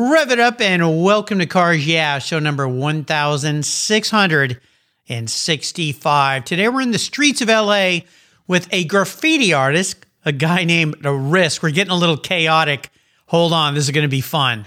Rev it up and welcome to Cars Yeah, show number 1665. Today we're in the streets of LA with a graffiti artist, a guy named Risk. We're getting a little chaotic. Hold on, this is going to be fun.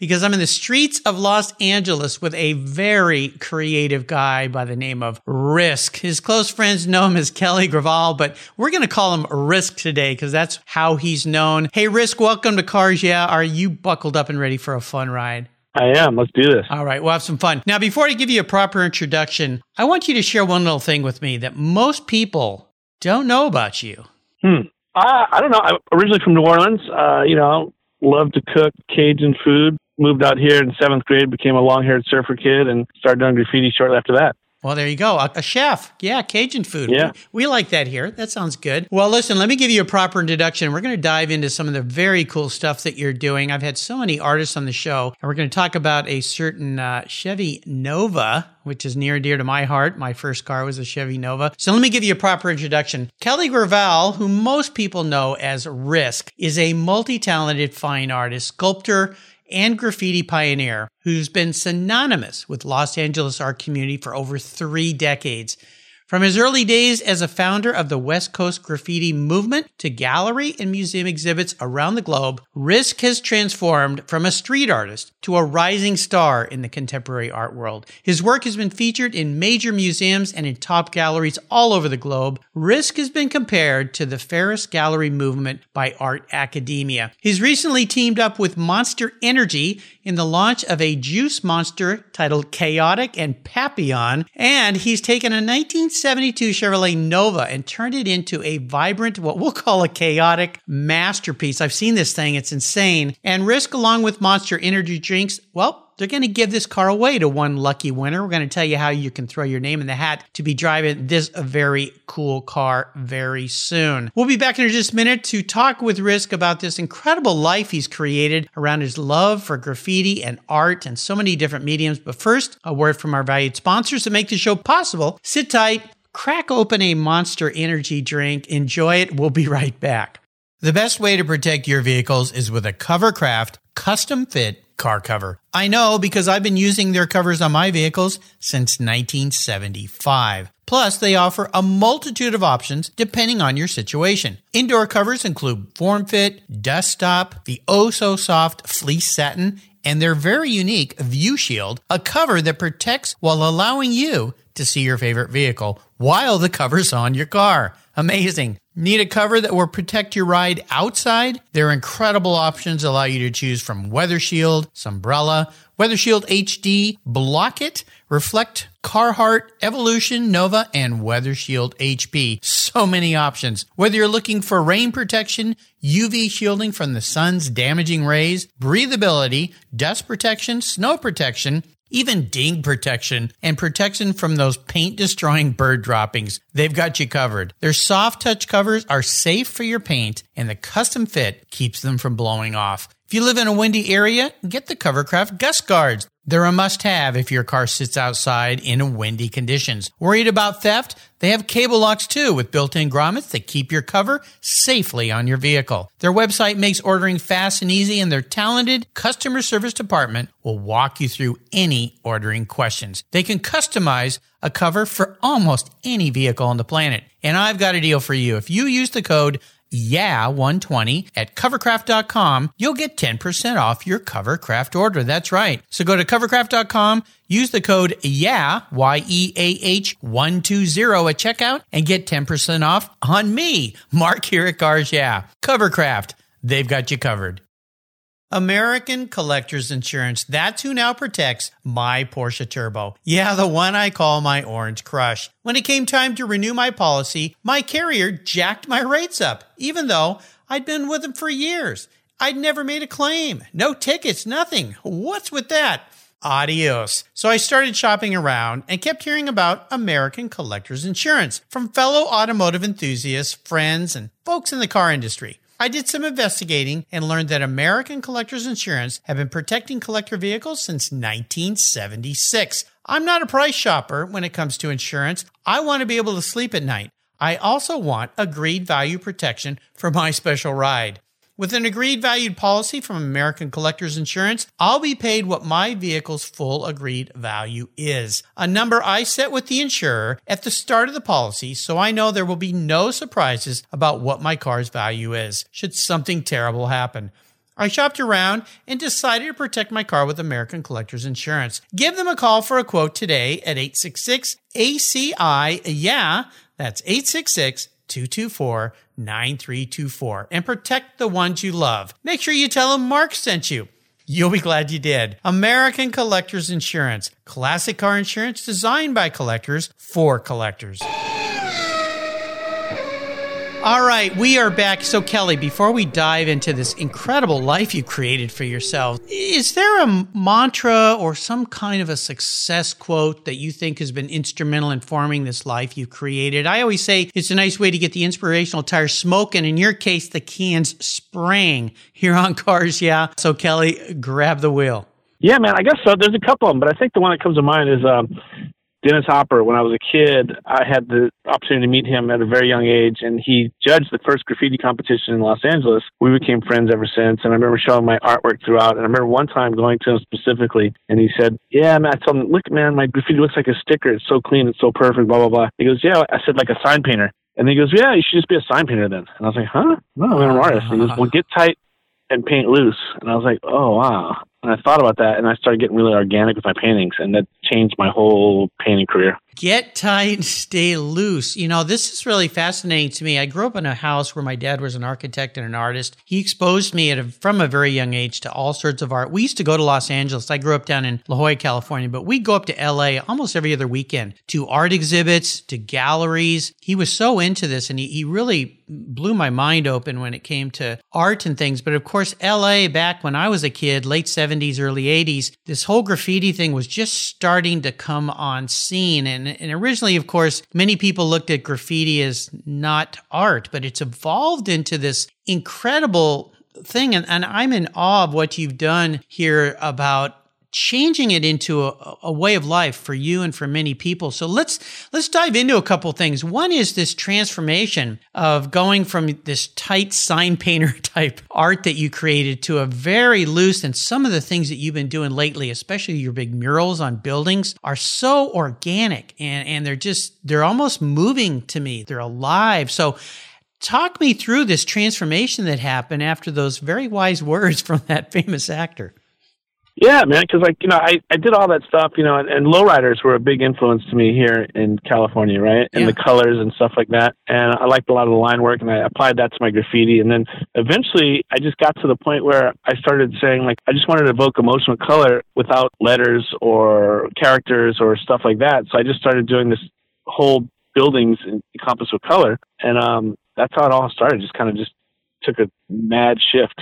because I'm in the streets of Los Angeles with a very creative guy by the name of Risk. His close friends know him as Kelly Graval, but we're going to call him Risk today because that's how he's known. Hey, Risk, welcome to Cars Yeah. Are you buckled up and ready for a fun ride? I am. Let's do this. All right, we'll have some fun. Now, before I give you a proper introduction, I want you to share one little thing with me that most people don't know about you. Hmm. I, I don't know. I'm originally from New Orleans. Uh, you know, love to cook Cajun food. Moved out here in seventh grade, became a long haired surfer kid, and started doing graffiti shortly after that. Well, there you go. A, a chef. Yeah, Cajun food. Yeah. We, we, like that here. That sounds good. Well, listen, let me give you a proper introduction. We're going to dive into some of the very cool stuff that you're doing. I've had so many artists on the show, and we're going to talk about a certain uh, Chevy Nova, which is near and dear to my heart. My first car was a Chevy Nova. So let me give you a proper introduction. Kelly Graval, who most people know as Risk, is a multi talented fine artist, sculptor, and graffiti pioneer who's been synonymous with Los Angeles art community for over three decades. From his early days as a founder of the West Coast graffiti movement to gallery and museum exhibits around the globe, Risk has transformed from a street artist to a rising star in the contemporary art world. His work has been featured in major museums and in top galleries all over the globe. Risk has been compared to the Ferris Gallery movement by art academia. He's recently teamed up with Monster Energy in the launch of a juice monster titled Chaotic and Papillon, and he's taken a 1972 Chevrolet Nova and turned it into a vibrant, what we'll call a chaotic masterpiece. I've seen this thing, it's insane. And Risk, along with Monster Energy drinks, well, they're going to give this car away to one lucky winner. We're going to tell you how you can throw your name in the hat to be driving this very cool car very soon. We'll be back in just a minute to talk with Risk about this incredible life he's created around his love for graffiti and art and so many different mediums. But first, a word from our valued sponsors to make the show possible. Sit tight, crack open a monster energy drink, enjoy it. We'll be right back. The best way to protect your vehicles is with a Covercraft custom fit car cover. I know because I've been using their covers on my vehicles since 1975. Plus, they offer a multitude of options depending on your situation. Indoor covers include form fit, dust stop, the oh so soft fleece satin, and their very unique View Shield, a cover that protects while allowing you to see your favorite vehicle while the cover's on your car. Amazing. Need a cover that will protect your ride outside? Their incredible options allow you to choose from Weather Shield, Sunbrella, Weather Shield HD, Block It, Reflect, Carhartt, Evolution, Noah, and Weather Shield HP. So many options. Whether you're looking for rain protection, UV shielding from the sun's damaging rays, breathability, dust protection, snow protection, even ding protection and protection from those paint destroying bird droppings. They've got you covered. Their soft touch covers are safe for your paint and the custom fit keeps them from blowing off. If you live in a windy area, get the Covercraft Gust Guards. They're a must have if your car sits outside in windy conditions. Worried about theft? They have cable locks too with built in grommets that keep your cover safely on your vehicle. Their website makes ordering fast and easy, and their talented customer service department will walk you through any ordering questions. They can customize a cover for almost any vehicle on the planet. And I've got a deal for you. If you use the code yeah120 at covercraft.com, you'll get 10% off your covercraft order. That's right. So go to covercraft.com, use the code yeah, Y-E-A-H 120 at checkout and get 10% off on me, Mark here at Cars Yeah. Covercraft. They've got you covered. American Collectors Insurance. That's who now protects my Porsche Turbo. Yeah, the one I call my Orange Crush. When it came time to renew my policy, my carrier jacked my rates up, even though I'd been with them for years. I'd never made a claim. No tickets, nothing. What's with that? Adios. So I started shopping around and kept hearing about American Collectors Insurance from fellow automotive enthusiasts, friends, and folks in the car industry. I did some investigating and learned that American Collectors Insurance have been protecting collector vehicles since 1976. I'm not a price shopper when it comes to insurance. I want to be able to sleep at night. I also want agreed value protection for my special ride. With an agreed valued policy from American Collectors Insurance, I'll be paid what my vehicle's full agreed value is. A number I set with the insurer at the start of the policy so I know there will be no surprises about what my car's value is should something terrible happen. I shopped around and decided to protect my car with American Collectors Insurance. Give them a call for a quote today at 866 ACI. Yeah, that's 866 224 9324 and protect the ones you love. Make sure you tell them Mark sent you. You'll be glad you did. American Collectors Insurance. Classic car insurance designed by collectors for collectors. All right, we are back. So, Kelly, before we dive into this incredible life you created for yourself, is there a mantra or some kind of a success quote that you think has been instrumental in forming this life you've created? I always say it's a nice way to get the inspirational tires smoking. And in your case, the cans spraying here on Cars Yeah. So, Kelly, grab the wheel. Yeah, man, I guess so. There's a couple of them, but I think the one that comes to mind is um, Dennis Hopper, when I was a kid, I had the opportunity to meet him at a very young age, and he judged the first graffiti competition in Los Angeles. We became friends ever since, and I remember showing my artwork throughout. And I remember one time going to him specifically, and he said, "Yeah, man." I told him, "Look, man, my graffiti looks like a sticker. It's so clean, it's so perfect." Blah blah blah. He goes, "Yeah." I said, "Like a sign painter." And he goes, "Yeah, you should just be a sign painter then." And I was like, "Huh? No, I'm an artist." And he goes, "Well, get tight and paint loose." And I was like, "Oh wow." And I thought about that and I started getting really organic with my paintings and that changed my whole painting career. Get tight, stay loose. You know, this is really fascinating to me. I grew up in a house where my dad was an architect and an artist. He exposed me a, from a very young age to all sorts of art. We used to go to Los Angeles. I grew up down in La Jolla, California, but we'd go up to LA almost every other weekend to art exhibits, to galleries. He was so into this and he, he really blew my mind open when it came to art and things. But of course, LA back when I was a kid, late 70s, early 80s, this whole graffiti thing was just starting to come on scene. And, and originally, of course, many people looked at graffiti as not art, but it's evolved into this incredible thing. And, and I'm in awe of what you've done here about changing it into a, a, way of life for you and for many people. So let's let's dive into a couple things. One is this transformation of going from this tight sign painter type art that you created to a very loose and some of the things that you've been doing lately, especially your big murals on buildings are so organic and and they're just they're almost moving to me. They're alive. So talk me through this transformation that happened after those very wise words from that famous actor. Yeah, man, because like you know, I I did all that stuff, you know, and, and lowriders were a big influence to me here in California, right? And yeah. the colors and stuff like that. And I liked a lot of the line work, and I applied that to my graffiti. And then eventually, I just got to the point where I started saying like I just wanted to evoke emotional color without letters or characters or stuff like that. So I just started doing this whole buildings encompassed with color, and um, that's how it all started. Just kind of just took a mad shift.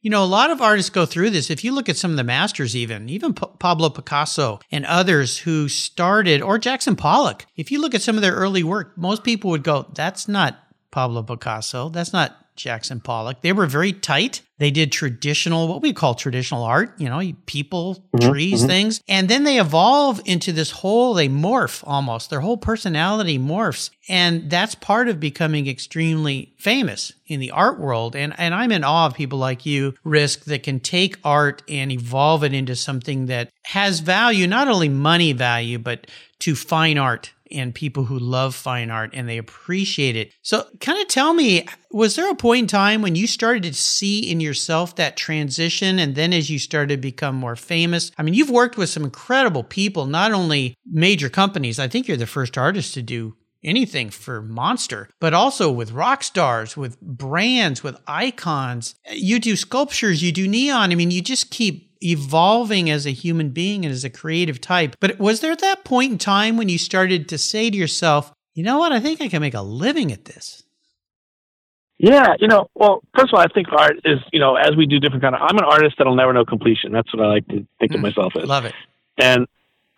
You know, a lot of artists go through this. If you look at some of the masters, even, even P- Pablo Picasso and others who started, or Jackson Pollock, if you look at some of their early work, most people would go, that's not Pablo Picasso. That's not Jackson Pollock. They were very tight. They did traditional, what we call traditional art, you know, people, mm-hmm, trees, mm-hmm. things. And then they evolve into this whole, they morph almost. Their whole personality morphs. And that's part of becoming extremely famous in the art world. And, and I'm in awe of people like you, Risk, that can take art and evolve it into something that has value, not only money value, but to fine art and people who love fine art and they appreciate it. So, kind of tell me, was there a point in time when you started to see in yourself that transition? And then as you started to become more famous, I mean, you've worked with some incredible people, not only major companies, I think you're the first artist to do anything for Monster, but also with rock stars, with brands, with icons. You do sculptures, you do neon. I mean, you just keep evolving as a human being and as a creative type. But was there that point in time when you started to say to yourself, you know what, I think I can make a living at this? Yeah, you know, well, first of all, I think art is, you know, as we do different kind of, I'm an artist that'll never know completion. That's what I like to think of mm, myself as. Love it. And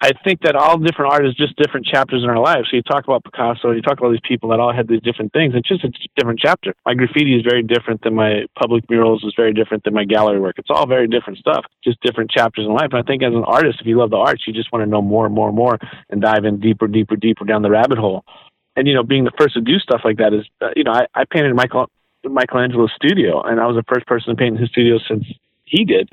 I think that all different art is just different chapters in our lives. So you talk about Picasso, you talk about these people that all had these different things. It's just a different chapter. My graffiti is very different than my public murals is very different than my gallery work. It's all very different stuff, just different chapters in life. And I think as an artist, if you love the arts, you just want to know more and more and more and dive in deeper, deeper, deeper down the rabbit hole. And you know, being the first to do stuff like that is, uh, you know, I, I painted Michael Michelangelo's studio, and I was the first person to paint in his studio since he did,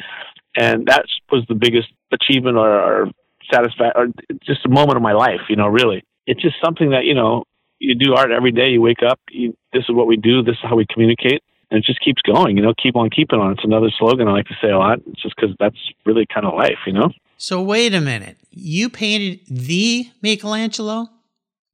and that was the biggest achievement or, or satisfaction, or just a moment of my life. You know, really, it's just something that you know you do art every day. You wake up, you, this is what we do. This is how we communicate, and it just keeps going. You know, keep on keeping on. It's another slogan I like to say a lot. It's just because that's really kind of life. You know. So wait a minute. You painted the Michelangelo,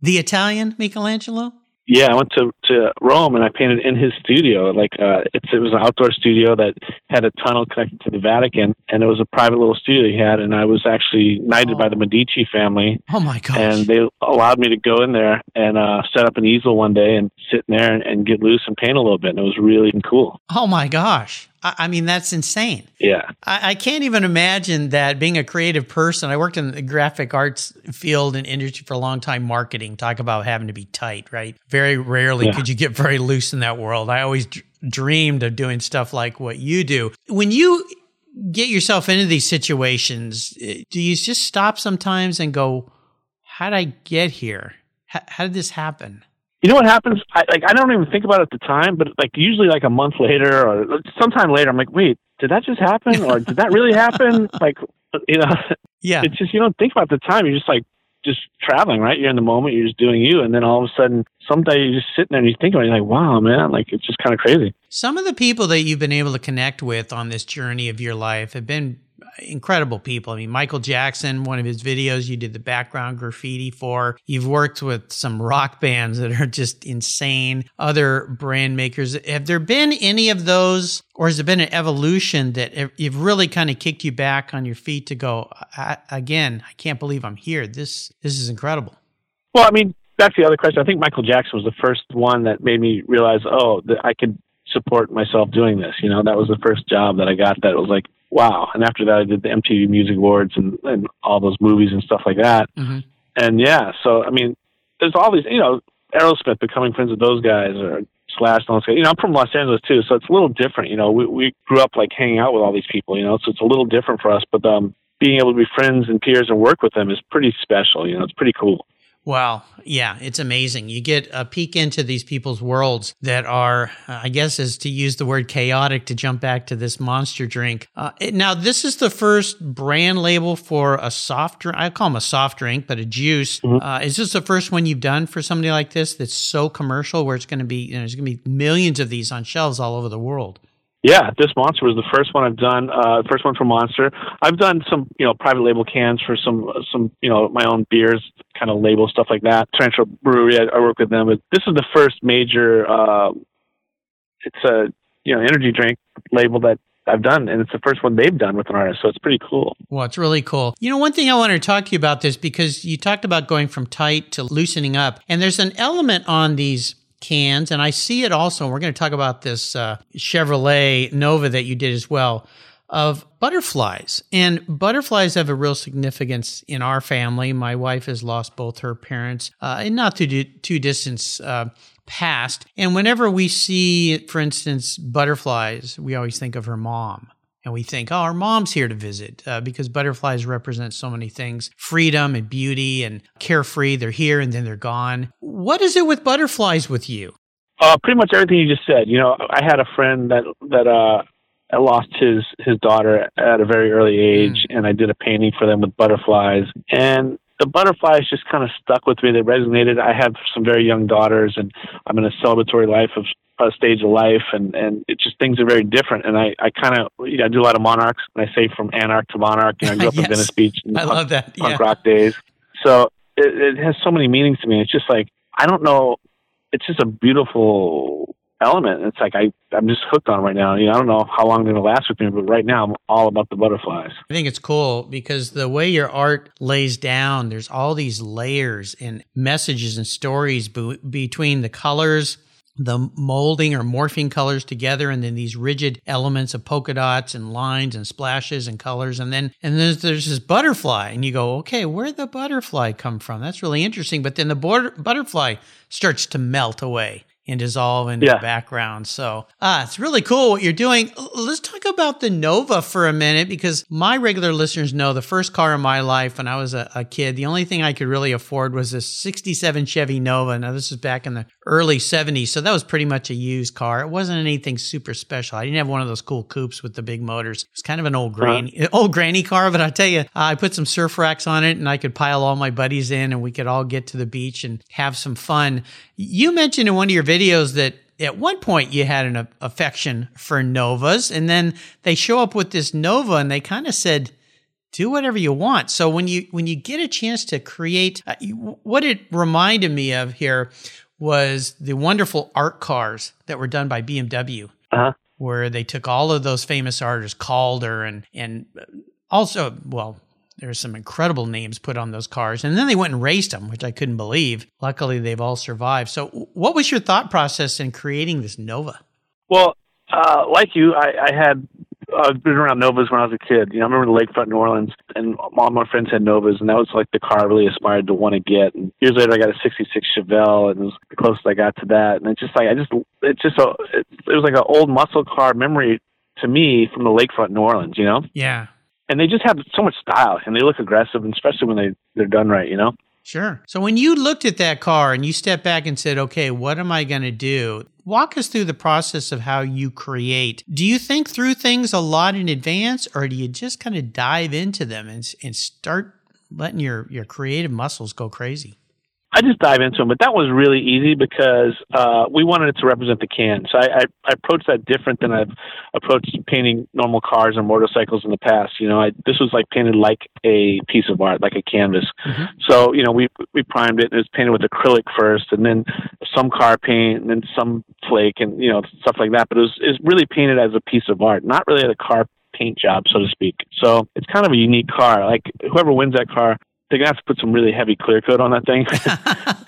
the Italian Michelangelo. Yeah, I went to to Rome and I painted in his studio. Like uh, it's it was an outdoor studio that had a tunnel connected to the Vatican, and it was a private little studio he had. And I was actually knighted oh. by the Medici family. Oh my gosh! And they allowed me to go in there and uh, set up an easel one day and sit in there and, and get loose and paint a little bit. And it was really cool. Oh my gosh! I mean, that's insane. Yeah. I, I, can't even imagine that being a creative person. I worked in the graphic arts field and industry for a long time, marketing, talk about having to be tight, right? Very rarely yeah. could you get very loose in that world. I always d- dreamed of doing stuff like what you do. When you get yourself into these situations, eh, do you just stop sometimes and go, how did I get here? How, how did this happen? You know what happens? I like I don't even think about it at the time, but like usually like a month later or sometime later, I'm like, wait, did that just happen, or did that really happen? like, you know, yeah. It's just you don't think about the time. You're just like just traveling, right? You're in the moment. You're just doing you, and then all of a sudden, someday you're just sitting there and you think about it. You're like, wow, man, like it's just kind of crazy. Some of the people that you've been able to connect with on this journey of your life have been incredible people. I mean, Michael Jackson, one of his videos you did the background graffiti for. You've worked with some rock bands that are just insane, other brand makers. Have there been any of those, or has there been an evolution that you've really kind of kicked you back on your feet to go, I, again, I can't believe I'm here. This, this is incredible. Well, I mean, that's the other question. I think Michael Jackson was the first one that made me realize, oh, that I could support myself doing this. You know, that was the first job that I got that was like, wow. And after that, I did the MTV Music Awards and, and all those movies and stuff like that. Mm-hmm. And yeah, so I mean, there's all these, you know, Aerosmith becoming friends with those guys or Slash and all. You know, I'm from Los Angeles too, so it's a little different. You know, we we grew up like hanging out with all these people. You know, so it's a little different for us. But um, being able to be friends and peers and work with them is pretty special. You know, it's pretty cool. Wow. Yeah, it's amazing. You get a peek into these people's worlds that are, I guess, is to use the word chaotic to jump back to this monster drink. Uh, now, this is the first brand label for a soft drink. I call them a soft drink, but a juice. Mm-hmm. Uh, is this the first one you've done for somebody like this that's so commercial where it's going to be, you know, there's going to be millions of these on shelves all over the world? Yeah, this Monster was the first one I've done. Uh, first one for Monster. I've done some, you know, private label cans for some, some, you know, my own beers, kind of label stuff like that. Tarantula Brewery, I, I work with them. But this is the first major. Uh, it's a, you know, energy drink label that I've done, and it's the first one they've done with an artist, so it's pretty cool. Well, it's really cool. You know, one thing I wanted to talk to you about this because you talked about going from tight to loosening up, and there's an element on these cans. And I see it also, we're going to talk about this uh, Chevrolet Nova that you did as well, of butterflies. And butterflies have a real significance in our family. My wife has lost both her parents uh, in not too, too distant uh, past. And whenever we see, for instance, butterflies, we always think of her mom and we think, oh, our mom's here to visit uh, because butterflies represent so many things freedom and beauty and carefree. They're here and then they're gone. What is it with butterflies with you? Uh, pretty much everything you just said. You know, I had a friend that, that, uh, lost his his daughter at a very early age, mm. and I did a painting for them with butterflies. And the butterflies just kind of stuck with me. They resonated. I have some very young daughters, and I'm in a celebratory life of a stage of life, and and it just things are very different. And I I kind of you know I do a lot of monarchs, and I say from anarch to monarch. Know, I grew up yes. in Venice Beach. I punk, love that yeah. punk rock days. So it, it has so many meanings to me. It's just like I don't know. It's just a beautiful element. It's like I, I'm just hooked on right now. You know, I don't know how long they're to last with me, but right now I'm all about the butterflies. I think it's cool because the way your art lays down, there's all these layers and messages and stories be- between the colors the molding or morphing colors together and then these rigid elements of polka dots and lines and splashes and colors and then and then there's this butterfly and you go okay where'd the butterfly come from that's really interesting but then the border, butterfly starts to melt away and dissolve into Yeah. the background. So, ah, it's really cool what you're doing. Let's talk about the Nova for a minute because my regular listeners know the first car in my life when I was a, a kid, the only thing I could really afford was this 67 Chevy Nova. Now, this is back in the early 70s. So, that was pretty much a used car. It wasn't anything super special. I didn't have one of those cool coupes with the big motors. It was kind of an old granny, old granny car. But I tell you, I put some surf racks on it and I could pile all my buddies in and we could all get to the beach and have some fun. You mentioned in one of your videos that at one point you had an a- affection for Novas, and then they show up with this Nova, and they kind of said, "Do whatever you want." So when you when you get a chance to create, uh, what it reminded me of here was the wonderful art cars that were done by BMW Uh-huh. where they took all of those famous artists, Calder and and also, well, there's some incredible names put on those cars, and then they went and raced them, which I couldn't believe. Luckily, they've all survived. So, what was your thought process in creating this Nova? Well, uh, like you, I, I had I've been around Novas when I was a kid. You know, I remember the lakefront New Orleans, and all my friends had Novas, and that was like the car I really aspired to want to get. And years later, I got a '66 Chevelle, and it was the closest I got to that. And it's just like I just, it's just a, it, it was like an old muscle car memory to me from the lakefront New Orleans. You know, Yeah, and they just have so much style, and they look aggressive, and especially when they they're done right. You know. sure. So, when you looked at that car and you stepped back and said, "Okay, what am I going to do?" Walk us through the process of how you create. Do you think through things a lot in advance, or do you just kind of dive into them and, and start letting your, your creative muscles go crazy? I just dive into them, but that was really easy because uh, we wanted it to represent the can. So I, I, I approached that different than I've approached painting normal cars or motorcycles in the past. You know, I, this was like painted like a piece of art, like a canvas. Mhm. So you know, we we primed it and it was painted with acrylic first, and then some car paint, and then some flake, and you know stuff like that. But it was it's really painted as a piece of art, not really a car paint job, so to speak. So it's kind of a unique car. Like whoever wins that car, they're gonna have to put some really heavy clear coat on that thing.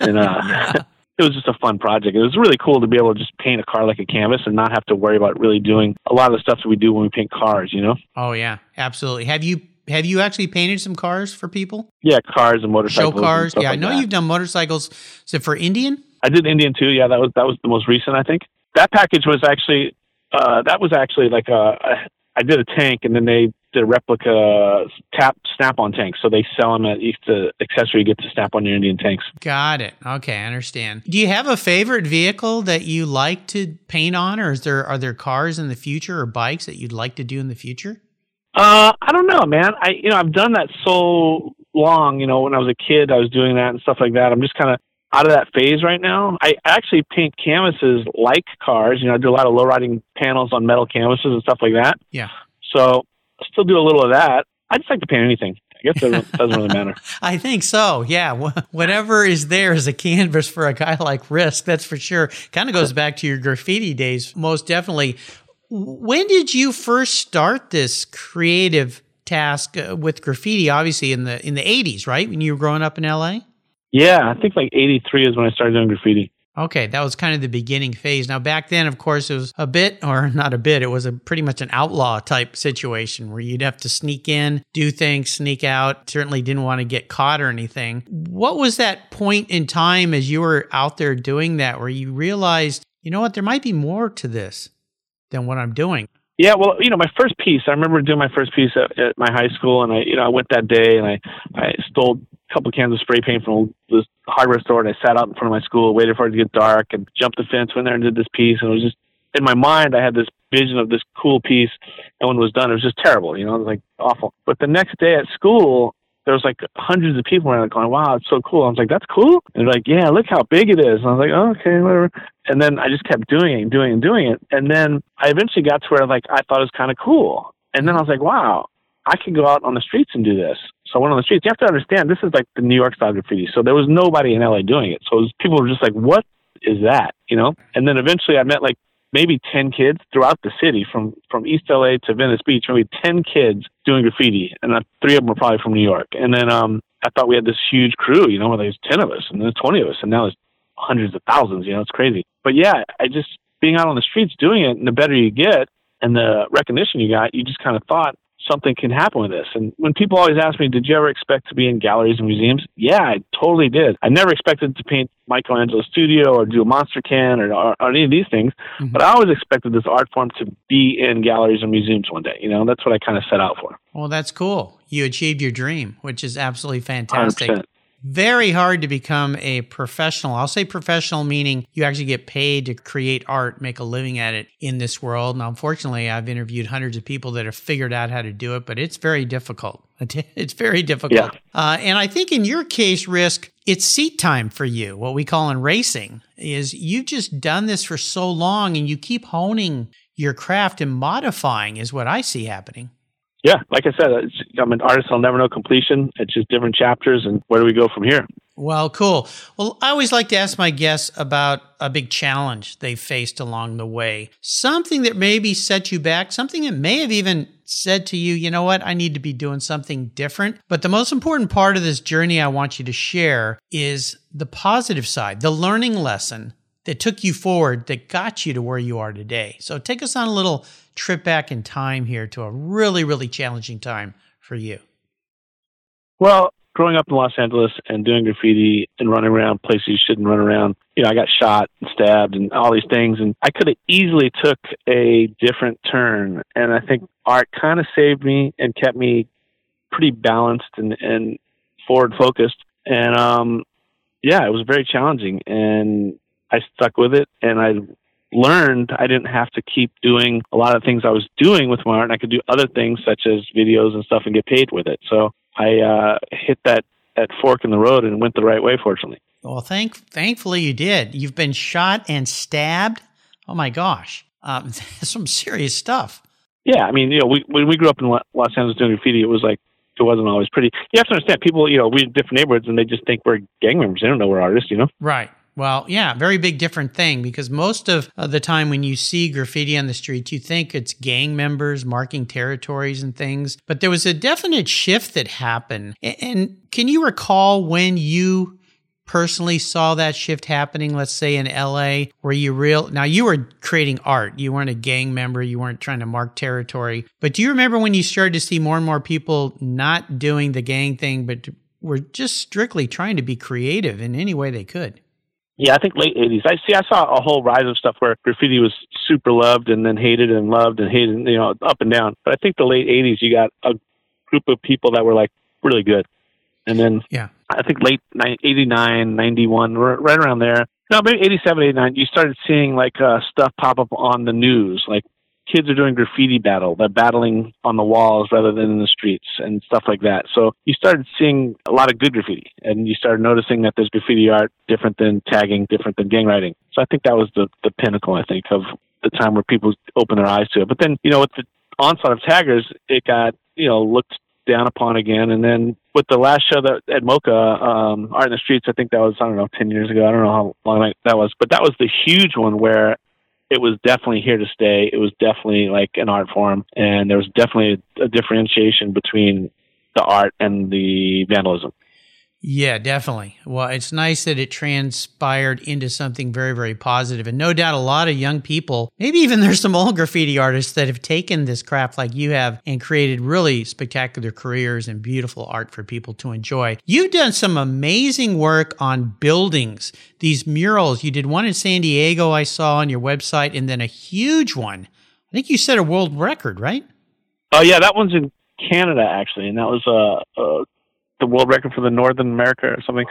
and uh, it was just a fun project. It was really cool to be able to just paint a car like a canvas and not have to worry about really doing a lot of the stuff that we do when we paint cars. You know? Oh yeah, absolutely. Have you have you actually painted some cars for people? Yeah, cars and motorcycles. and cars? Yeah, I know that. you've done motorcycles. Is it for Indian? I did Indian too. Yeah, that was that was the most recent, I think. That package was actually uh, that was actually like a, I did a tank and then they did a replica tap snap-on tank. So they sell them at each the accessory you get to snap on your Indian tanks. Got it. Okay, I understand. Do you have a favorite vehicle that you like to paint on, or is there are there cars in the future or bikes that you'd like to do in the future? Uh, I don't know, man. I you know I've done that so long. You know, when I was a kid, I was doing that and stuff like that. I'm just kind of out of that phase right now. I actually paint canvases like cars. You know, I do a lot of low riding panels on metal canvases and stuff like that. Yeah. So I still do a little of that. I just like to paint anything. I guess it doesn't, really matter. I think so. Yeah. Whatever is there is a canvas for a guy like Risk. That's for sure. Kind of goes back to your graffiti days, most definitely. When did you first start this creative task uh, with graffiti? Obviously in the in the eighties, right? When you were growing up in LA. Yeah, I think like '83 is when I started doing graffiti. Okay, that was kind of the beginning phase. Now, back then, of course, it was a bit, or not a bit, it was a pretty much an outlaw type situation where you'd have to sneak in, do things, sneak out. Certainly didn't want to get caught or anything. What was that point in time as you were out there doing that where you realized, you know what, there might be more to this than what I'm doing? Yeah, well, you know, my first piece. I remember doing my first piece at, at my high school, and I, you know, I went that day and I, I stole couple cans of spray paint from this hardware store, and I sat out in front of my school, waited for it to get dark, and jumped the fence, went there and did this piece, and it was just in my mind. I had this vision of this cool piece, and when it was done, it was just terrible. You know, it was like awful. But the next day at school, there was like hundreds of people around going, wow, it's so cool. I was like, that's cool. And they're like, yeah, look how big it is. And I was like, oh, okay, whatever. And then I just kept doing it and doing it and doing it. And then I eventually got to where like I thought it was kind of cool. And then I was like, wow, I could go out on the streets and do this. So I went on the streets. You have to understand, this is like the New York style graffiti. So there was nobody in LA doing it. So it was, people were just like, what is that? You know? And then eventually I met like maybe 10 kids throughout the city from, from East LA to Venice Beach, maybe 10 kids doing graffiti. And uh, three of them were probably from New York. And then, um, I thought we had this huge crew, you know, where there's 10 of us and there's 20 of us. And now there's hundreds of thousands. You know, it's crazy. But yeah, I just being out on the streets doing it, and the better you get, and the recognition you got, you just kind of thought something can happen with this. And when people always ask me, did you ever expect to be in galleries and museums? Yeah, I totally did. I never expected to paint Michelangelo's studio or do a monster can or, or, or any of these things, mm-hmm. but I always expected this art form to be in galleries and museums one day. You know, that's what I kind of set out for. Well, that's cool. You achieved your dream, which is absolutely fantastic. 100% very hard to become a professional. I'll say professional meaning you actually get paid to create art, make a living at it in this world. Now, unfortunately, I've interviewed hundreds of people that have figured out how to do it, but it's very difficult. It's very difficult. Yeah. Uh, and I think in your case, Risk, it's seat time for you. What we call in racing is you've just done this for so long and you keep honing your craft and modifying, is what I see happening yeah, like I said, I'm an artist. I'll never know completion. It's just different chapters, and where do we go from here? Well, cool. Well, I always like to ask my guests about a big challenge they faced along the way, something that maybe set you back, something that may have even said to you, you know what, I need to be doing something different. But the most important part of this journey I want you to share is the positive side, the learning lesson that took you forward, that got you to where you are today. So take us on a little trip back in time here to a really, really challenging time for you? Well, growing up in Los Angeles and doing graffiti and running around places you shouldn't run around, you know, I got shot and stabbed and all these things, and I could have easily took a different turn. And I think art kind of saved me and kept me pretty balanced and, and forward focused. And um, yeah, it was very challenging, and I stuck with it, and I learned I didn't have to keep doing a lot of things I was doing with my art, and I could do other things such as videos and stuff and get paid with it. So I uh, hit that that fork in the road and went the right way. Fortunately. Well, thank thankfully you did. You've been shot and stabbed. Oh my gosh, um, some serious stuff. Yeah, I mean, you know, we, when we grew up in Los Angeles doing graffiti, it was like it wasn't always pretty. You have to understand, people, you know, we in different neighborhoods and they just think we're gang members. They don't know we're artists, you know. Right. Well, yeah, very big different thing because most of uh, the time when you see graffiti on the streets, you think it's gang members marking territories and things. But there was a definite shift that happened. And can you recall when you personally saw that shift happening, let's say in LA, where you real now you were creating art. You weren't a gang member, you weren't trying to mark territory. But do you remember when you started to see more and more people not doing the gang thing, but were just strictly trying to be creative in any way they could? Yeah, I think late '80s. I see. I saw a whole rise of stuff where graffiti was super loved and then hated and loved and hated, you know, up and down. But I think the late '80s, you got a group of people that were like really good, and then yeah, I think late '89, '91, right around there. No, maybe 87, 89, you started seeing like uh, stuff pop up on the news, like kids are doing graffiti battle. They're battling on the walls rather than in the streets and stuff like that. So you started seeing a lot of good graffiti and you started noticing that there's graffiti art different than tagging, different than gang writing. So I think that was the, the pinnacle, I think, of the time where people opened their eyes to it. But then, you know, with the onslaught of taggers, it got, you know, looked down upon again. And then with the last show that at MoCA, um, Art in the Streets, I think that was, I don't know, 10 years ago. I don't know how long that was, but that was the huge one where it was definitely here to stay. It was definitely like an art form, and there was definitely a, differentiation between the art and the vandalism. Yeah, definitely. Well, it's nice that it transpired into something very, very positive. And no doubt a lot of young people, maybe even there's some old graffiti artists that have taken this craft like you have and created really spectacular careers and beautiful art for people to enjoy. You've done some amazing work on buildings, these murals. You did one in San Diego, I saw on your website, and then a huge one. I think you set a world record, right? Oh, yeah, that one's in Canada, actually. And that was a, a the world record for the Northern America or something.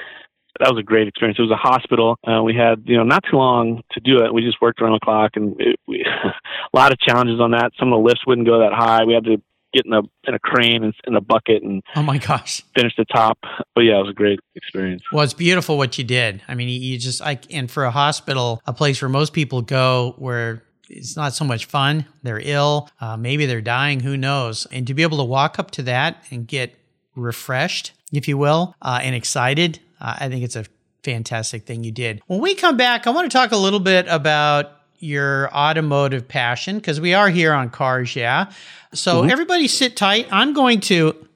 That was a great experience. It was a hospital. Uh, we had, you know, not too long to do it. We just worked around the clock, and it, we, a lot of challenges on that. Some of the lifts wouldn't go that high. We had to get in a in a crane and in a bucket and oh my gosh, finish the top. But yeah, it was a great experience. Well, it's beautiful what you did. I mean, you just I and for a hospital, a place where most people go where it's not so much fun. They're ill, uh, maybe they're dying. Who knows? And to be able to walk up to that and get refreshed, if you will, uh, and excited. Uh, I think it's a fantastic thing you did. When we come back, I want to talk a little bit about your automotive passion because we are here on Cars Yeah. So mm-hmm. everybody sit tight. I'm going to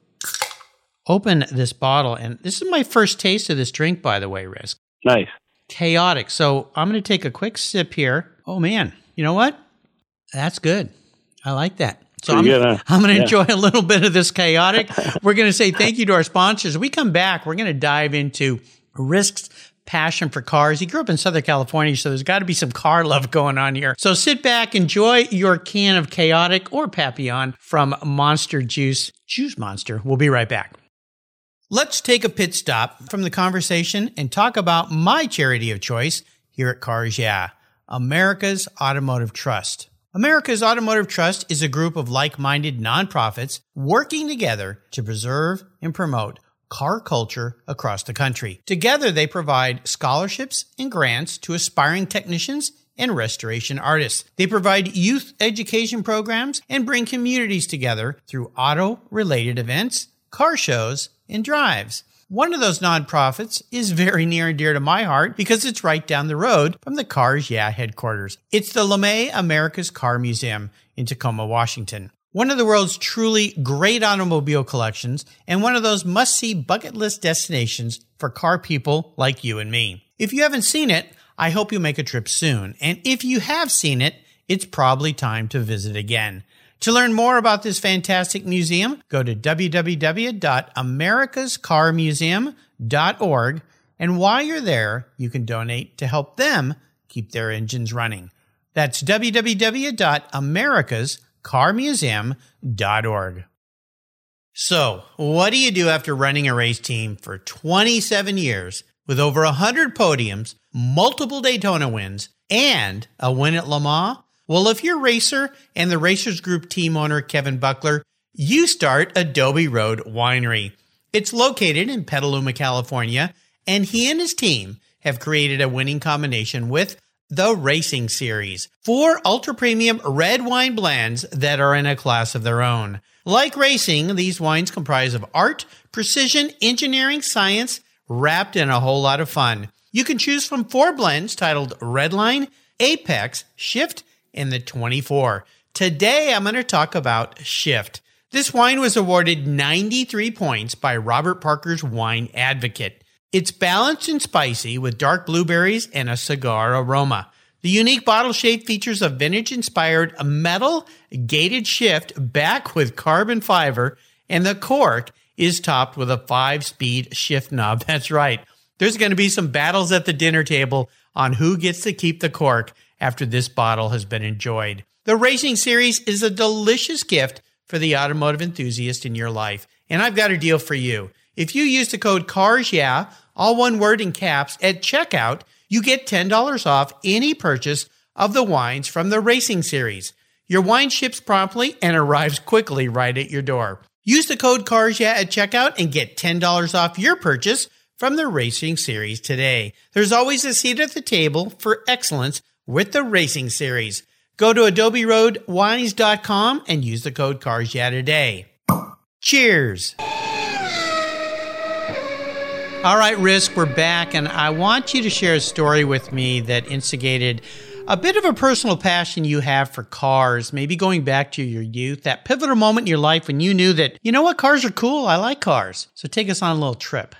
open this bottle, and this is my first taste of this drink, by the way, Risk. Nice. chaotic. So I'm going to take a quick sip here. Oh man, you know what? That's good. I like that. So I'm, huh? I'm going to Yeah. enjoy a little bit of this chaotic. we're going to say thank you to our sponsors. we come back, we're going to dive into risks, passion for cars. He grew up in Southern California, so there's got to be some car love going on here. So sit back, enjoy your can of chaotic or Papillon from Monster Juice, Juice Monster. We'll be right back. Let's take a pit stop from the conversation and talk about my charity of choice here at Cars Yeah, America's Automotive Trust. America's Automotive Trust is a group of like-minded nonprofits working together to preserve and promote car culture across the country. Together, they provide scholarships and grants to aspiring technicians and restoration artists. They provide youth education programs and bring communities together through auto related events, car shows, and drives. One of those nonprofits is very near and dear to my heart because it's right down the road from the Cars Yeah headquarters. It's the LeMay America's Car Museum in Tacoma, Washington. One of the world's truly great automobile collections and one of those must see bucket list destinations for car people like you and me. If you haven't seen it, I hope you make a trip soon. And if you have seen it, it's probably time to visit again. To learn more about this fantastic museum, go to www.americascarmuseum.org. And while you're there, you can donate to help them keep their engines running. That's www.americascarmuseum.org. So, what do you do after running a race team for 27 years with over 100 podiums, multiple Daytona wins, and a win at Le Mans? Well, if you're racer and the Racers Group team owner Kevin Buckler, you start Adobe Road Winery. It's located in Petaluma, California, and he and his team have created a winning combination with the Racing Series, four ultra premium red wine blends that are in a class of their own. Like racing, these wines comprise of art, precision, engineering, science, wrapped in a whole lot of fun. You can choose from four blends titled Redline, Apex, Shift, and the 24. Today, I'm going to talk about Shift. This wine was awarded 93 points by Robert Parker's Wine Advocate. It's balanced and spicy with dark blueberries and a cigar aroma. The unique bottle shape features a vintage inspired metal gated shift back with carbon fiber, and the cork is topped with a five speed shift knob. That's right. There's going to be some battles at the dinner table on who gets to keep the cork after this bottle has been enjoyed. The Racing Series is a delicious gift for the automotive enthusiast in your life, and I've got a deal for you. If you use the code CARS yeah, all one word in caps at checkout, you get $10 off any purchase of the wines from the Racing Series. Your wine ships promptly and arrives quickly right at your door. Use the code CARS yeah at checkout and get $10 off your purchase from the Racing Series today. There's always a seat at the table for excellence with the Racing Series. Go to adoberoadwines.com and use the code CARS today. Cheers! All right, Risk, we're back, and I want you to share a story with me that instigated a bit of a personal passion you have for cars, maybe going back to your youth, that pivotal moment in your life when you knew that, you know what, cars are cool. I like cars. So take us on a little trip.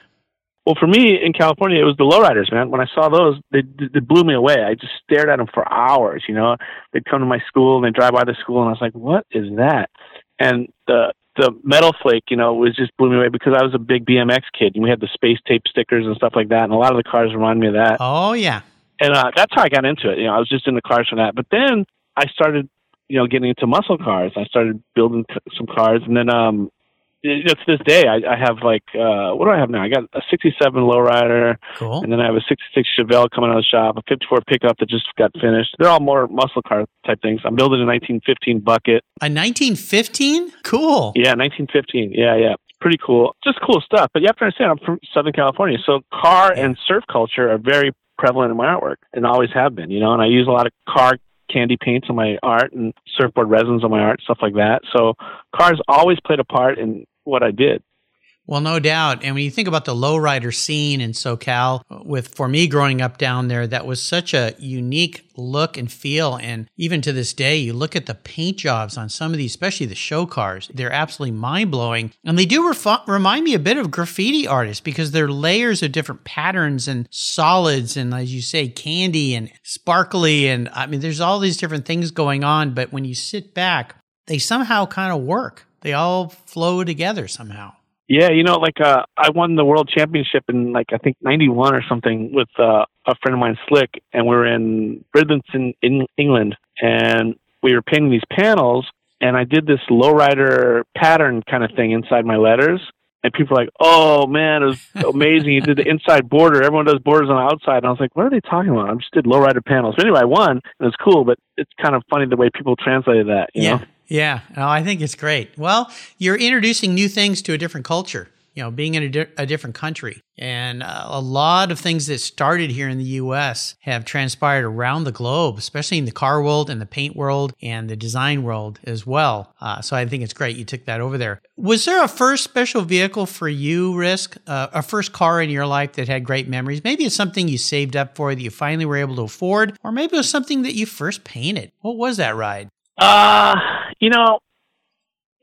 Well, for me in California, it was the lowriders, man. When I saw those, they, they blew me away. I just stared at them for hours. You know, they'd come to my school and they'd drive by the school, and I was like, "What is that?" And the the metal flake, you know, was just blew me away because I was a big BMX kid, and we had the space tape stickers and stuff like that, and a lot of the cars remind me of that. Oh, yeah. And uh, that's how I got into it. You know, I was just in the cars for that. But then I started, you know, getting into muscle cars. I started building c- some cars, and then um, you know, to this day, I, I have like uh, what do I have now? I got a '67 lowrider, Cool. and then I have a '66 Chevelle coming out of the shop, a '54 pickup that just got finished. They're all more muscle car type things. I'm building a 1915 bucket. A 1915? Cool. Yeah, 1915. Yeah, yeah. Pretty cool. Just cool stuff. But you have to understand, I'm from Southern California, so car and surf culture are very prevalent in my artwork and always have been. You know, and I use a lot of car candy paints on my art and surfboard resins on my art, stuff like that. So cars always played a part in what I did. Well, no doubt. And when you think about the lowrider scene in SoCal, uh, with for me growing up down there, that was such a unique look and feel. And even to this day, you look at the paint jobs on some of these, especially the show cars, they're absolutely mind blowing. And they do ref- remind me a bit of graffiti artists because they're layers of different patterns and solids and, as you say, candy and sparkly. And I mean, there's all these different things going on. But when you sit back, they somehow kind of work. They all flow together somehow. Yeah, you know, like uh, I won the world championship in like I think '91 or something with uh, a friend of mine, Slick, and we are in Bridlington, in England, and we were painting these panels, and I did this lowrider pattern kind of thing inside my letters, and people were like, "Oh man, it was amazing! you did the inside border. Everyone does borders on the outside." And I was like, "What are they talking about? I just did lowrider panels." But anyway, I won, and it's cool. But it's kind of funny the way people translated that. You yeah. know? Yeah, oh, I think it's great. Well, you're introducing new things to a different culture, you know, being in a, di- a different country. And uh, a lot of things that started here in the US have transpired around the globe, especially in the car world and the paint world and the design world as well. Uh, so I think it's great you took that over there. Was there a first special vehicle for you, Risk? Uh, a first car in your life that had great memories? Maybe it's something you saved up for that you finally were able to afford, or maybe it was something that you first painted. What was that ride? Uh, you know,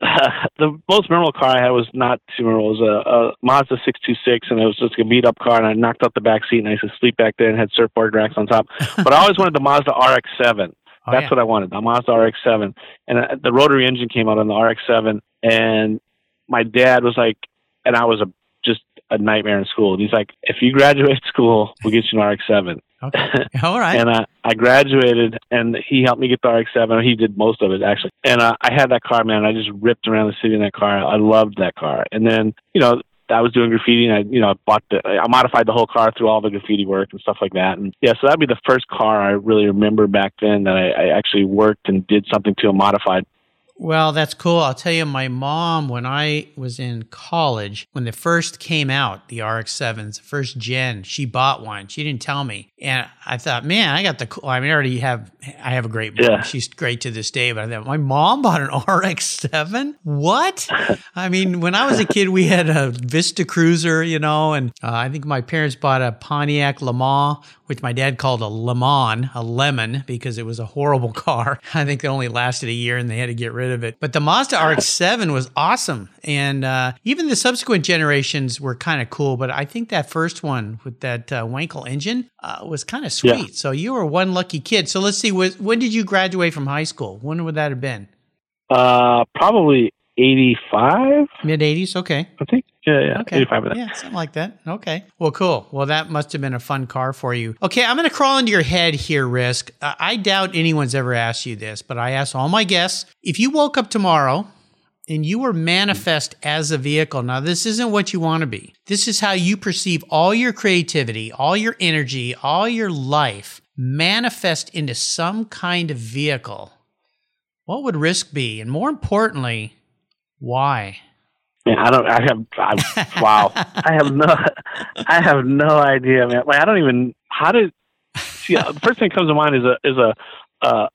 the most memorable car I had was not too memorable. It was a, a Mazda 626, and it was just a beat up car, and I knocked out the back seat, and I used to sleep back there and had surfboard racks on top. but I always wanted the Mazda RX-7. Oh, That's yeah. what I wanted, the Mazda RX-7. And uh, the rotary engine came out on the RX-7, and my dad was like, and I was a just a nightmare in school. And he's like, if you graduate school, we'll get you an RX-7. Okay. All right. and I, I graduated, and he helped me get the RX-7. He did most of it actually. And uh, I had that car, man. I just ripped around the city in that car. I loved that car. And then, you know, I was doing graffiti, and I, you know, I bought the, I modified the whole car through all the graffiti work and stuff like that. And yeah, so that'd be the first car I really remember back then that I, I actually worked and did something to a modified. Well, that's cool. I'll tell you, my mom, when I was in college, when the first came out, the RX 7s, first gen, she bought one. She didn't tell me. And I thought, man, I got the cool. I mean, I already have, I have a great mom. Yeah. She's great to this day. But I thought, my mom bought an RX 7? What? I mean, when I was a kid, we had a Vista Cruiser, you know, and uh, I think my parents bought a Pontiac Le Mans, which my dad called a Lemon, a lemon, because it was a horrible car. I think it only lasted a year and they had to get rid of it. But the Mazda RX-7 was awesome, and uh, even the subsequent generations were kind of cool. But I think that first one with that uh, Wankel engine uh, was kind of sweet. Yeah. So you were one lucky kid. So let's see, when did you graduate from high school? When would that have been? Uh, probably 85. Mid 80s? Okay. I think. Yeah, yeah. Okay. 85 of that. Yeah, something like that. Okay. Well, cool. Well, that must have been a fun car for you. Okay, I'm going to crawl into your head here, Risk. Uh, I doubt anyone's ever asked you this, but I ask all my guests if you woke up tomorrow and you were manifest as a vehicle. Now, this isn't what you want to be. This is how you perceive all your creativity, all your energy, all your life manifest into some kind of vehicle. What would risk be? And more importantly, why? Man, I don't. I have. I, wow. I have no. I have no idea, man. Like I don't even. How did? See, uh, the first thing that comes to mind is a is a uh,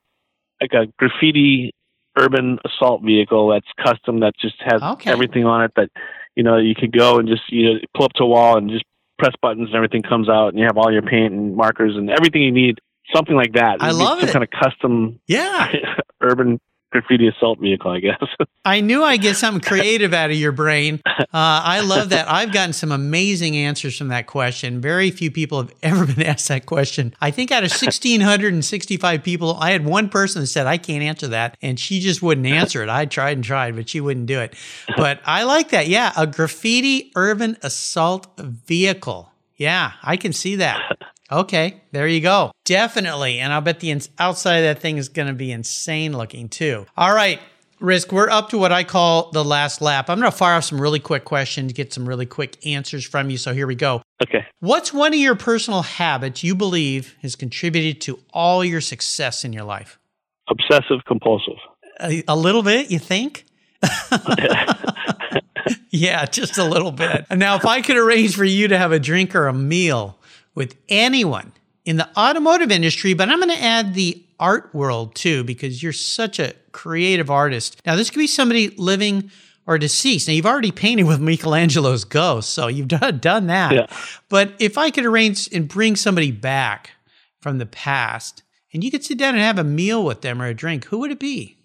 like a graffiti urban assault vehicle that's custom that just has okay. everything on it that you know you could go and just you know pull up to a wall and just press buttons and everything comes out and you have all your paint and markers and everything you need something like that i love some it kind of custom yeah urban graffiti assault vehicle, I guess. I knew I'd get something creative out of your brain. Uh, I love that. I've gotten some amazing answers from that question. Very few people have ever been asked that question. I think out of 1,665 people, I had one person that said, I can't answer that. And she just wouldn't answer it. I tried and tried, but she wouldn't do it. But I like that. Yeah. A graffiti urban assault vehicle. Yeah, I can see that. Okay, there you go. Definitely. And I'll bet the ins- outside of that thing is going to be insane looking too. All right, Risk, we're up to what I call the last lap. I'm going to fire off some really quick questions, get some really quick answers from you. So here we go. Okay. What's one of your personal habits you believe has contributed to all your success in your life? Obsessive compulsive. A, a little bit, you think? yeah, just a little bit. Now, if I could arrange for you to have a drink or a meal with anyone in the automotive industry, but I'm going to add the art world too, because you're such a creative artist. Now, this could be somebody living or deceased. Now, you've already painted with Michelangelo's ghost, so you've done, done that. Yeah. But if I could arrange and bring somebody back from the past and you could sit down and have a meal with them or a drink, who would it be?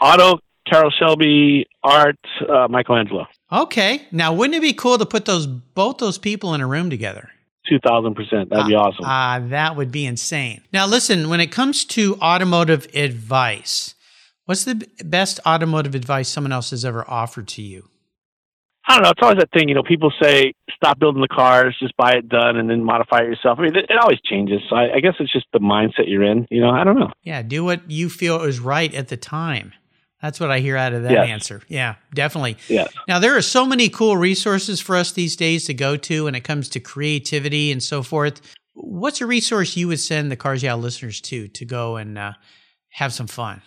Auto, Carroll Shelby, Art, uh, Michelangelo. Okay. Now, wouldn't it be cool to put those both those people in a room together? Two thousand percent. That'd be awesome. Ah, that would be insane. Now, listen, when it comes to automotive advice, what's the best automotive advice someone else has ever offered to you? I don't know. It's always that thing, you know. People say, "Stop building the cars, just buy it done, and then modify it yourself." I mean, it, it always changes. So I, I guess it's just the mindset you're in. You know, I don't know. Yeah, do what you feel is right at the time. That's what I hear out of that Yes. answer. Yeah, definitely. Yes. Now, there are so many cool resources for us these days to go to when it comes to creativity and so forth. What's a resource you would send the Cars Yeah listeners to to go and uh, have some fun?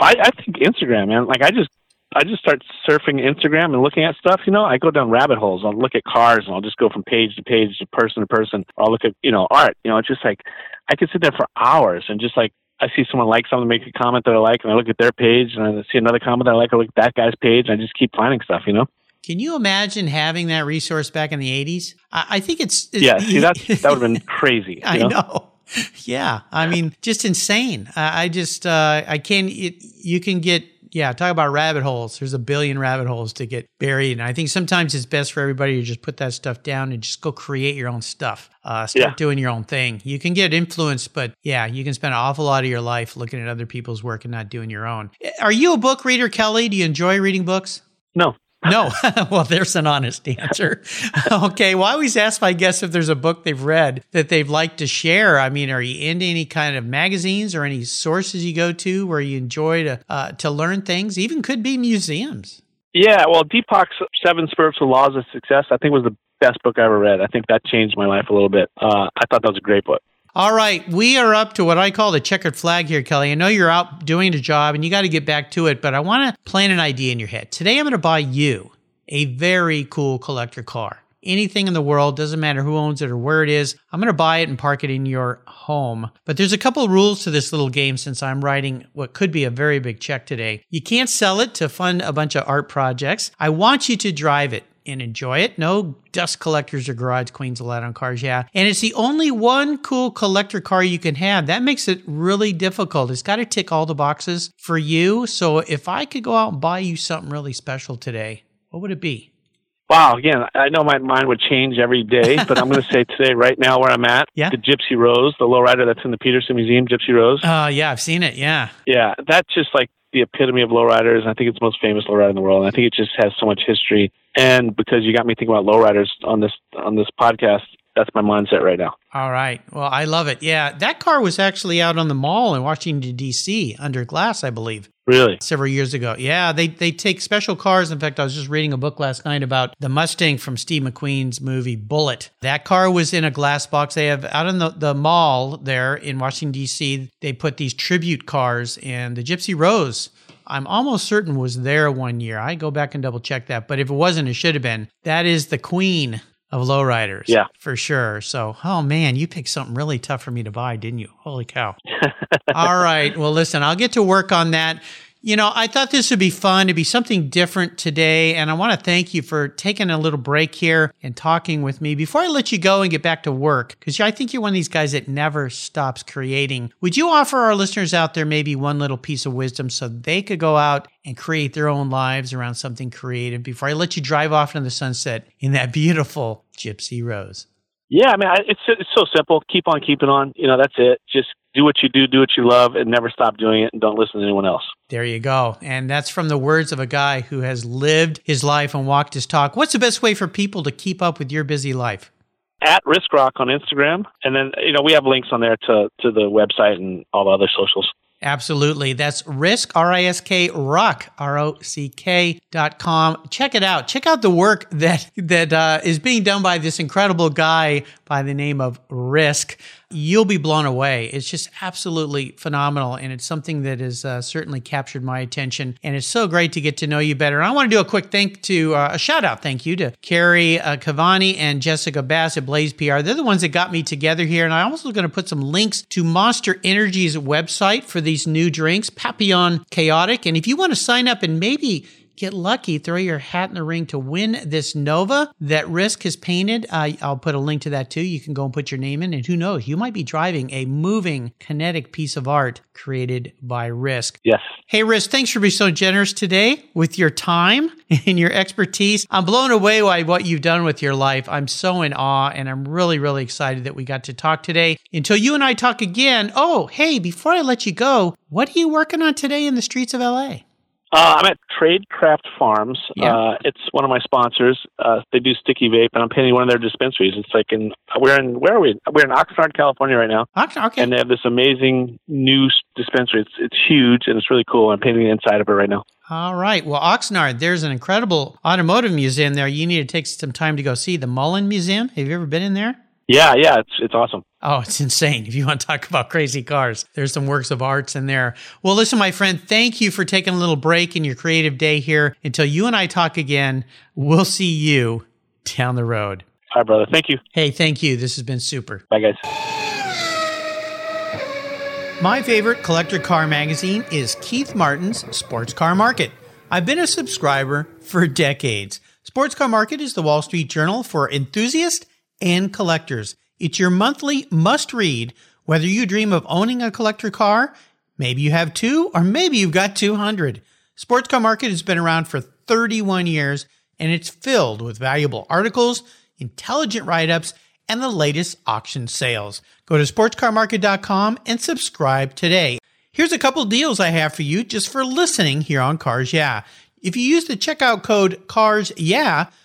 I, I think Instagram, man. Like I just, I just start surfing Instagram and looking at stuff. You know, I go down rabbit holes. I'll look at cars and I'll just go from page to page, to person to person. I'll look at, you know, art. You know, it's just like I could sit there for hours and just like I see someone like something, make a comment that I like, and I look at their page, and I see another comment that I like. I look at that guy's page, and I just keep finding stuff. You know. Can you imagine having that resource back in the 80s? I, I think it's. it's Yeah. See, that that would have been crazy. I know? know. Yeah, I mean, just insane. I, I just, uh, I can't. It, you can get, yeah. Talk about rabbit holes. There's a billion rabbit holes to get buried, and I think sometimes it's best for everybody to just put that stuff down and just go create your own stuff. Uh, start Yeah. doing your own thing. You can get influenced, but yeah, you can spend an awful lot of your life looking at other people's work and not doing your own. Are you a book reader, Kelly? Do you enjoy reading books? No. No. well, there's an honest answer. okay. Well, I always ask my guests if there's a book they've read that they've liked to share. I mean, are you into any kind of magazines or any sources you go to where you enjoy to uh, to learn things? Even could be museums. Yeah, well, Deepak's Seven Spiritual Laws of Success, I think was the best book I ever read. I think that changed my life a little bit. Uh, I thought that was a great book. All right, we are up to what I call the checkered flag here, Kelly. I know you're out doing a job and you got to get back to it, but I want to plant an idea in your head. Today, I'm going to buy you a very cool collector car. Anything in the world, doesn't matter who owns it or where it is, I'm going to buy it and park it in your home. But there's a couple of rules to this little game since I'm writing what could be a very big check today. You can't sell it to fund a bunch of art projects. I want you to drive it and enjoy it. No dust collectors or garage queens allowed on cars, yeah. And it's the only one cool collector car you can have. That makes it really difficult. It's got to tick all the boxes for you. So if I could go out and buy you something really special today, what would it be? Wow, again, I know my mind would change every day, but I'm going to say today, right now, where I'm at, Yeah. the Gypsy Rose, the lowrider that's in the Peterson Museum, Gypsy Rose. Uh, yeah, I've seen it. Yeah. Yeah, that's just like the epitome of lowriders. I think it's the most famous lowrider in the world. And I think it just has so much history. And because you got me thinking about lowriders on this on this podcast, that's my mindset right now. All right. Well, I love it. Yeah. That car was actually out on the mall in Washington, D.C., under glass, I believe. Really? several years ago. Yeah, they they take special cars. In fact, I was just reading a book last night about the Mustang from Steve McQueen's movie Bullitt. That car was in a glass box. They have out in the, the mall there in Washington D.C. They put these tribute cars, and the Gypsy Rose. I'm almost certain was there one year. I go back and double check that, but if it wasn't, it should have been. That is the queen of lowriders. Yeah. for sure. So, oh man, you picked something really tough for me to buy, didn't you? Holy cow! All right. Well, listen, I'll get to work on that. You know, I thought this would be fun to be something different today. And I want to thank you for taking a little break here and talking with me. Before I let you go and get back to work, because I think you're one of these guys that never stops creating, would you offer our listeners out there maybe one little piece of wisdom so they could go out and create their own lives around something creative before I let you drive off into the sunset in that beautiful Gypsy Rose? Yeah, I mean, it's it's so simple. Keep on keeping on. You know, that's it. Just do what you do, do what you love, and never stop doing it, and don't listen to anyone else. There you go. And that's from the words of a guy who has lived his life and walked his talk. What's the best way for people to keep up with your busy life? At Risk Rock on Instagram, and then you know we have links on there to to the website and all the other socials. Absolutely. That's risk, R I S K, rock, R O C K dot com. Check it out. Check out the work that, that uh, is being done by this incredible guy by the name of Risk. You'll be blown away. It's just absolutely phenomenal. And it's something that has uh, certainly captured my attention. And it's so great to get to know you better. And I want to do a quick thank to, uh, a shout out thank you to Carrie uh, Cavani and Jessica Bass at Blaze PR. They're the ones that got me together here. And I'm also going to put some links to Monster Energy's website for these new drinks, Papillon Khaotic. And if you want to sign up and maybe get lucky, throw your hat in the ring to win this Nova that Risk has painted. Uh, I'll put a link to that too. You can go and put your name in, and who knows, you might be driving a moving, kinetic piece of art created by Risk. Yes. Hey, Risk, thanks for being so generous today with your time and your expertise. I'm blown away by what you've done with your life. I'm so in awe, and I'm really, really excited that we got to talk today. Until you and I talk again, oh, hey, before I let you go, what are you working on today in the streets of LA? Uh, I'm at Tradecraft Farms. Yeah. Uh, it's one of my sponsors. Uh, they do sticky vape, and I'm painting one of their dispensaries. It's like in we're in where are we? We're in Oxnard, California, right now, Okay. okay. and they have this amazing new dispensary. It's it's huge and it's really cool. I'm painting the inside of it right now. All right. Well, Oxnard, there's an incredible automotive museum there. You need to take some time to go see the Mullin Museum. Have you ever been in there? Yeah, yeah, it's it's awesome. Oh, it's insane. If you want to talk about crazy cars, there's some works of arts in there. Well, listen, my friend, thank you for taking a little break in your creative day here. Until you and I talk again, we'll see you down the road. Hi, brother. Thank you. Hey, thank you. This has been super. Bye, guys. My favorite collector car magazine is Keith Martin's Sports Car Market. I've been a subscriber for decades. Sports Car Market is the Wall Street Journal for enthusiasts and collectors. It's your monthly must read, whether you dream of owning a collector car, maybe you have two, or maybe you've got 200. Sports Car Market has been around for 31 years and it's filled with valuable articles, intelligent write ups, and the latest auction sales. Go to sportscarmarket.com and subscribe today. Here's a couple deals I have for you just for listening here on Cars Yeah. If you use the checkout code CARS Yeah,